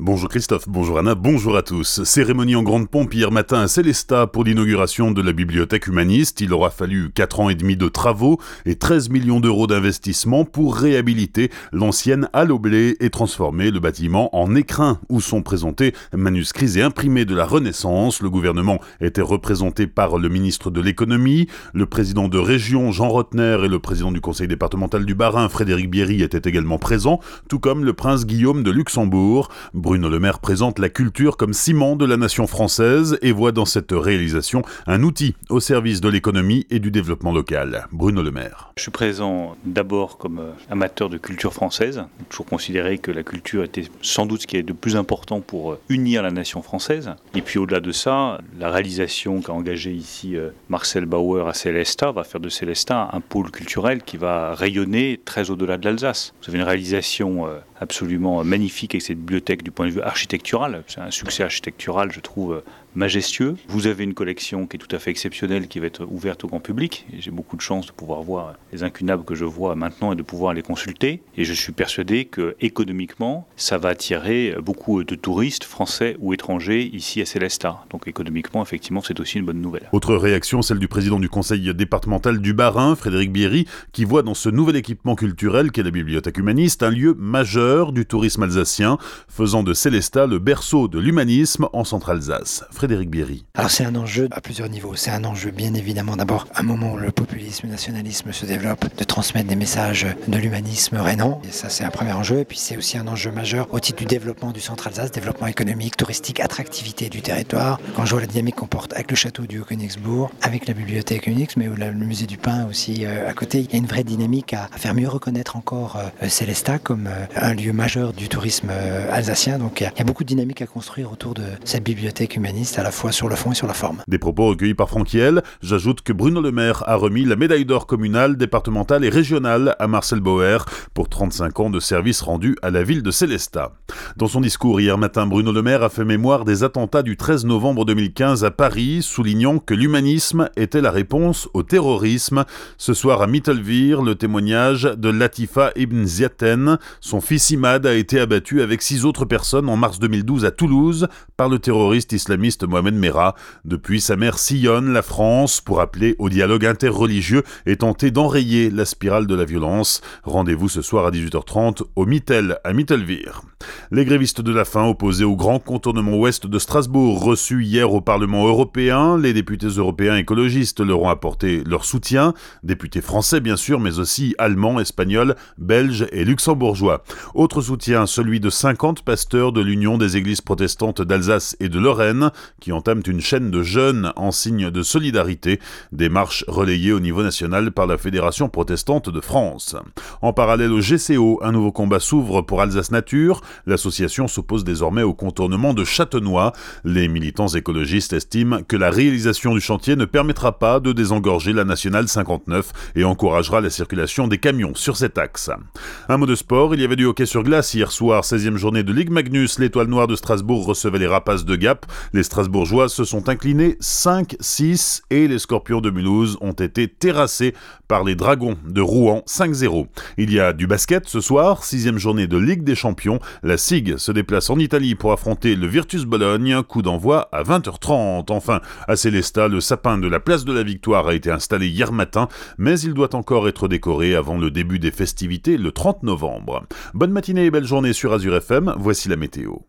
Bonjour Christophe, bonjour Anna, bonjour à tous. Cérémonie en grande pompe hier matin à Célestat pour l'inauguration de la bibliothèque humaniste. Il aura fallu 4 ans et demi de travaux et 13 millions d'euros d'investissement pour réhabiliter l'ancienne halle et transformer le bâtiment en écrin où sont présentés manuscrits et imprimés de la Renaissance. Le gouvernement était représenté par le ministre de l'économie, le président de région Jean Rotner et le président du conseil départemental du Bas-Rhin Frédéric Bierry étaient également présents, tout comme le prince Guillaume de Luxembourg. Bruno Le Maire présente la culture comme ciment de la nation française et voit dans cette réalisation un outil au service de l'économie et du développement local. Bruno Le Maire. Je suis présent d'abord comme euh, amateur de culture française. Toujours considéré que la culture était sans doute ce qui est de plus important pour euh, unir la nation française. Et puis au-delà de ça, la réalisation qu'a engagée ici euh, Marcel Bauer à Célestat va faire de Célestat un pôle culturel qui va rayonner très au-delà de l'Alsace. Vous avez une réalisation absolument magnifique avec cette bibliothèque du point de vue architectural. C'est un succès architectural, je trouve, majestueux. Vous avez une collection qui est tout à fait exceptionnelle, qui va être ouverte au grand public. J'ai beaucoup de chance de pouvoir voir les incunables que je vois maintenant et de pouvoir les consulter. Et je suis persuadé que économiquement, ça va attirer beaucoup de touristes français ou étrangers ici à Célestat. Donc économiquement, effectivement, c'est aussi une bonne nouvelle. Autre réaction, celle du président du conseil départemental du Bas-Rhin, Frédéric Bierry, qui voit dans ce nouvel équipement culturel qu'est la bibliothèque humaniste un lieu majeur du tourisme alsacien, faisant de Célestat le berceau de l'humanisme en Centre-Alsace. Frédéric Bierry. Alors c'est un enjeu à plusieurs niveaux. C'est un enjeu bien évidemment d'abord un moment où le populisme, nationalisme se développe, de transmettre des messages de l'humanisme rénan. Et ça c'est un premier enjeu. Et puis c'est aussi un enjeu majeur au titre du développement du centre Alsace, développement économique, touristique, attractivité du territoire. Quand je vois la dynamique qu'on porte avec le château du Haut-Königsbourg, avec la bibliothèque Unix, mais le musée du pain aussi euh, à côté, il y a une vraie dynamique à, faire mieux reconnaître encore euh, Célestat comme euh, un lieu majeur du tourisme alsacien. Donc il y a beaucoup de dynamique à construire autour de cette bibliothèque humaniste à la fois sur le fond et sur la forme. Des propos recueillis par Franquiel. J'ajoute que Bruno Le Maire a remis la médaille d'or communale, départementale et régionale à Marcel Bauer pour 35 ans de service rendu à la ville de Célestat. Dans son discours hier matin, Bruno Le Maire a fait mémoire des attentats du 13 novembre 2015 à Paris, soulignant que l'humanisme était la réponse au terrorisme. Ce soir à Mittelvir, le témoignage de Latifa Ibn Ziaten. Son fils Imad a été abattu avec six autres personnes en mars 2012 à Toulouse par le terroriste islamiste Mohamed Merah. Depuis, sa mère sillonne la France pour appeler au dialogue interreligieux et tenter d'enrayer la spirale de la violence. Rendez-vous ce soir à 18h30 au Mittel à Mittelvir. Les grévistes de la faim opposés au grand contournement ouest de Strasbourg reçus hier au Parlement européen, les députés européens écologistes leur ont apporté leur soutien, députés français bien sûr, mais aussi allemands, espagnols, belges et luxembourgeois. Autre soutien, celui de 50 pasteurs de l'Union des églises protestantes d'Alsace et de Lorraine, qui entament une chaîne de jeunes en signe de solidarité, démarche relayée au niveau national par la Fédération protestante de France. En parallèle au GCO, un nouveau combat s'ouvre pour Alsace Nature. L'association s'oppose désormais au contournement de Châtenois. Les militants écologistes estiment que la réalisation du chantier ne permettra pas de désengorger la nationale 59 et encouragera la circulation des camions sur cet axe. Un mot de sport, il y avait du hockey sur glace hier soir, 16e journée de Ligue Magnus. L'étoile noire de Strasbourg recevait les rapaces de Gap. Les Strasbourgeois se sont inclinés 5-6 et les Scorpions de Mulhouse ont été terrassés par les Dragons de Rouen 5-0. Il y a du basket ce soir, sixième journée de Ligue des Champions. La SIG se déplace en Italie pour affronter le Virtus Bologne, coup d'envoi à 20h30. Enfin, à Célestat, le sapin de la place de la Victoire a été installé hier matin, mais il doit encore être décoré avant le début des festivités le 30 novembre. Bonne matinée et belle journée sur Azure FM, voici la météo.